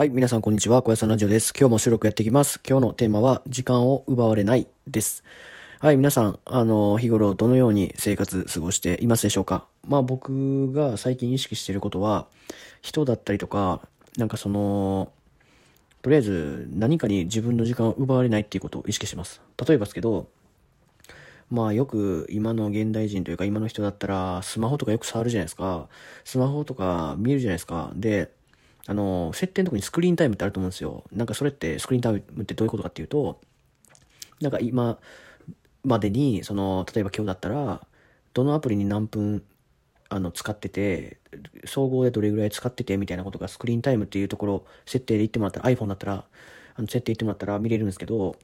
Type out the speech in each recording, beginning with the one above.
はい、皆さんこんにちは。小屋さんラジオです。今日も収録やっていきます。今日のテーマは、時間を奪われないです。はい、皆さん、あの、日頃どのように生活過ごしていますでしょうか？まあ僕が最近意識していることは、人だったりとか、なんかその、とりあえず何かに自分の時間を奪われないっていうことを意識します。例えばですけど、まあよく今の現代人というか今の人だったらスマホとかよく触るじゃないですか。スマホとか見るじゃないですか。で、あの、設定のとこにスクリーンタイムってあると思うんですよ。なんかそれってスクリーンタイムってどういうことかっていうと、なんか今までに、その、例えば今日だったら、どのアプリに何分あの使ってて、総合でどれぐらい使っててみたいなことがスクリーンタイムっていうところ、設定で言ってもらったら、iPhone だったら、あの設定言ってもらったら見れるんですけど、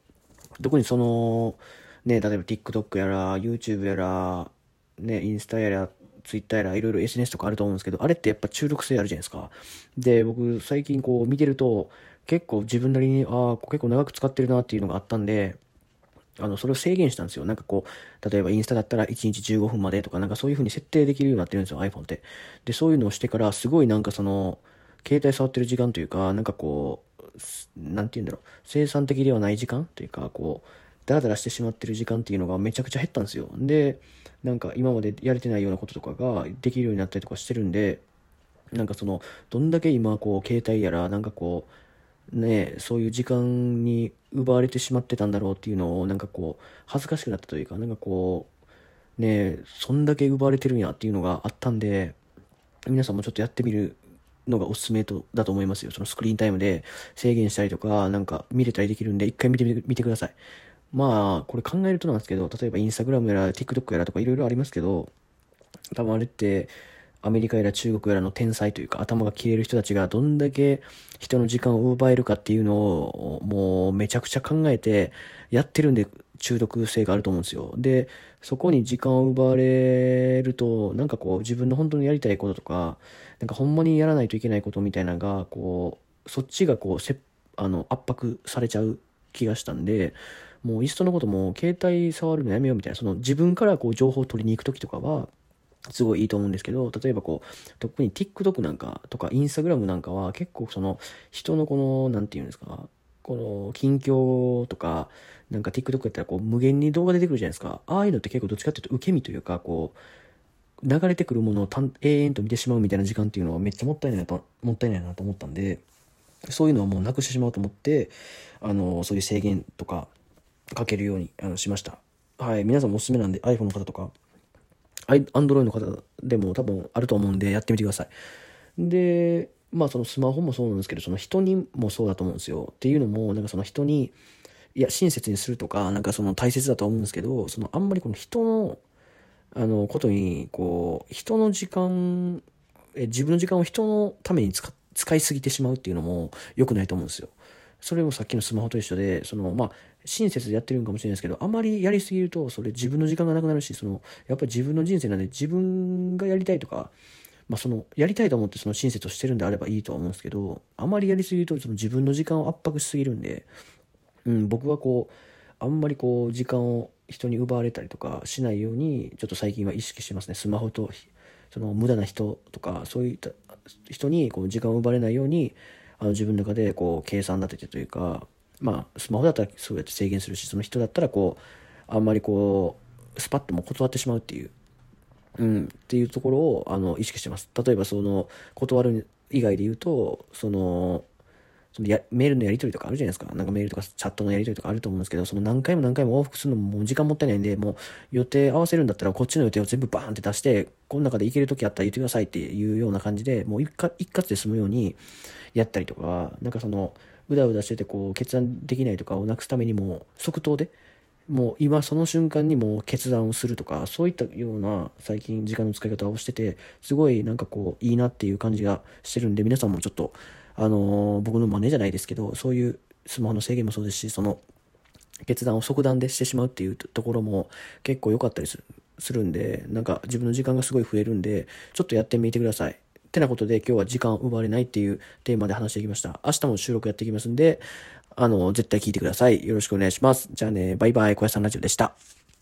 特にその、ね、例えば TikTok やら、YouTube やら、ね、インスタやら、ツイッターやら、いろいろ SNS とかあると思うんですけど、あれってやっぱ中毒性あるじゃないですか。で、僕最近こう見てると、結構自分なりに、ああ、結構長く使ってるなっていうのがあったんで、あの、それを制限したんですよ。なんかこう、例えばインスタだったら1日15分までとか、なんかそういう風に設定できるようになってるんですよ、iPhone って。で、そういうのをしてから、すごいなんかその、携帯触ってる時間というか、なんかこう、なんて言うんだろう、生産的ではない時間というか、こう、ダラダラしてしまってる時間っていうのがめちゃくちゃ減ったんですよ。で、なんか今までやれてないようなこととかができるようになったりとかしてるんで、なんかその、どんだけ今こう、携帯やら、なんかこう、ねそういう時間に奪われてしまってたんだろうっていうのを、なんかこう、恥ずかしくなったというか、なんかこう、ねそんだけ奪われてるんやっていうのがあったんで、皆さんもちょっとやってみるのがおすすめとだと思いますよ。そのスクリーンタイムで制限したりとか、なんか見れたりできるんで、一回見てみてください。まあ、これ考えるとなんですけど、例えばインスタグラムやら TikTok やらとかいろいろありますけど、多分あれって、アメリカやら中国やらの天才というか頭が切れる人たちがどんだけ人の時間を奪えるかっていうのをもうめちゃくちゃ考えてやってるんで中毒性があると思うんですよ。で、そこに時間を奪われるとなんかこう自分の本当にやりたいこととか、なんかほんまにやらないといけないことみたいなのがこう、そっちがこうせあの圧迫されちゃう気がしたんで、もういっそのことも携帯触るのやめようみたいな、その自分からこう情報を取りに行く時とかは、すごいいいと思うんですけど、例えばこう、特に TikTok なんかとか Instagram なんかは結構その人のこの、なんていうんですか、この近況とか、なんか TikTok やったらこう無限に動画出てくるじゃないですか。ああいうのって結構どっちかっていうと受け身というか、こう、流れてくるものを永遠と見てしまうみたいな時間っていうのはめっちゃもったいないなと、もったいないなと思ったんで、そういうのはもうなくしてしまおうと思って、あの、そういう制限とかかけるようにあのしました。はい。皆さんもおすすめなんで iPhone の方とか、アンドロイドの方でも多分あると思うんでやってみてください。で、まあそのスマホもそうなんですけど、その人にもそうだと思うんですよ。っていうのも、なんかその人に、いや、親切にするとか、なんかその大切だと思うんですけど、そのあんまりこの人の、あの、ことに、こう、人の時間、え自分の時間を人のために使っ使いすぎてしまうっていうのも良くないと思うんですよ。それもさっきのスマホと一緒で、その、まあ、親切でやってるんかもしれないですけど、あまりやりすぎると、それ自分の時間がなくなるし、その、やっぱり自分の人生なんで自分がやりたいとか、まあ、その、やりたいと思ってその親切をしてるんであればいいとは思うんですけど、あまりやりすぎると、その自分の時間を圧迫しすぎるんで、うん、僕はこう、あんまりこう、時間を人に奪われたりとかしないように、ちょっと最近は意識してますね。スマホと、その、無駄な人とか、そういった人にこう時間を奪われないように、あの自分の中でこう計算立ててというか、まあ、スマホだったらそうやって制限するし、その人だったらこう、あんまりこう、スパッとも断ってしまうっていう、うん、っていうところを、あの、意識してます。例えば、その、断る以外で言うと、その、そのやメールのやり取りとかあるじゃないですか。なんかメールとかチャットのやり取りとかあると思うんですけど、その何回も何回も往復するのも時間もったいないんで、もう予定合わせるんだったらこっちの予定を全部バーンって出して、この中で行ける時あったら言ってくださいっていうような感じで、もう一括一括で済むようにやったりとか、なんかその、うだうだしててこう決断できないとかをなくすためにも即答で、もう今その瞬間にも決断をするとか、そういったような最近時間の使い方をしてて、すごいなんかこういいなっていう感じがしてるんで、皆さんもちょっと、あのー僕の真似じゃないですけど、そういうスマホの制限もそうですし、その、決断を即断でしてしまうっていうところも結構良かったりするするんで、なんか自分の時間がすごい増えるんで、ちょっとやってみてください。ってなことで今日は時間を奪われないっていうテーマで話していきました。明日も収録やっていきますんで、あの、絶対聞いてください。よろしくお願いします。じゃあね、バイバイ、小屋さんラジオでした。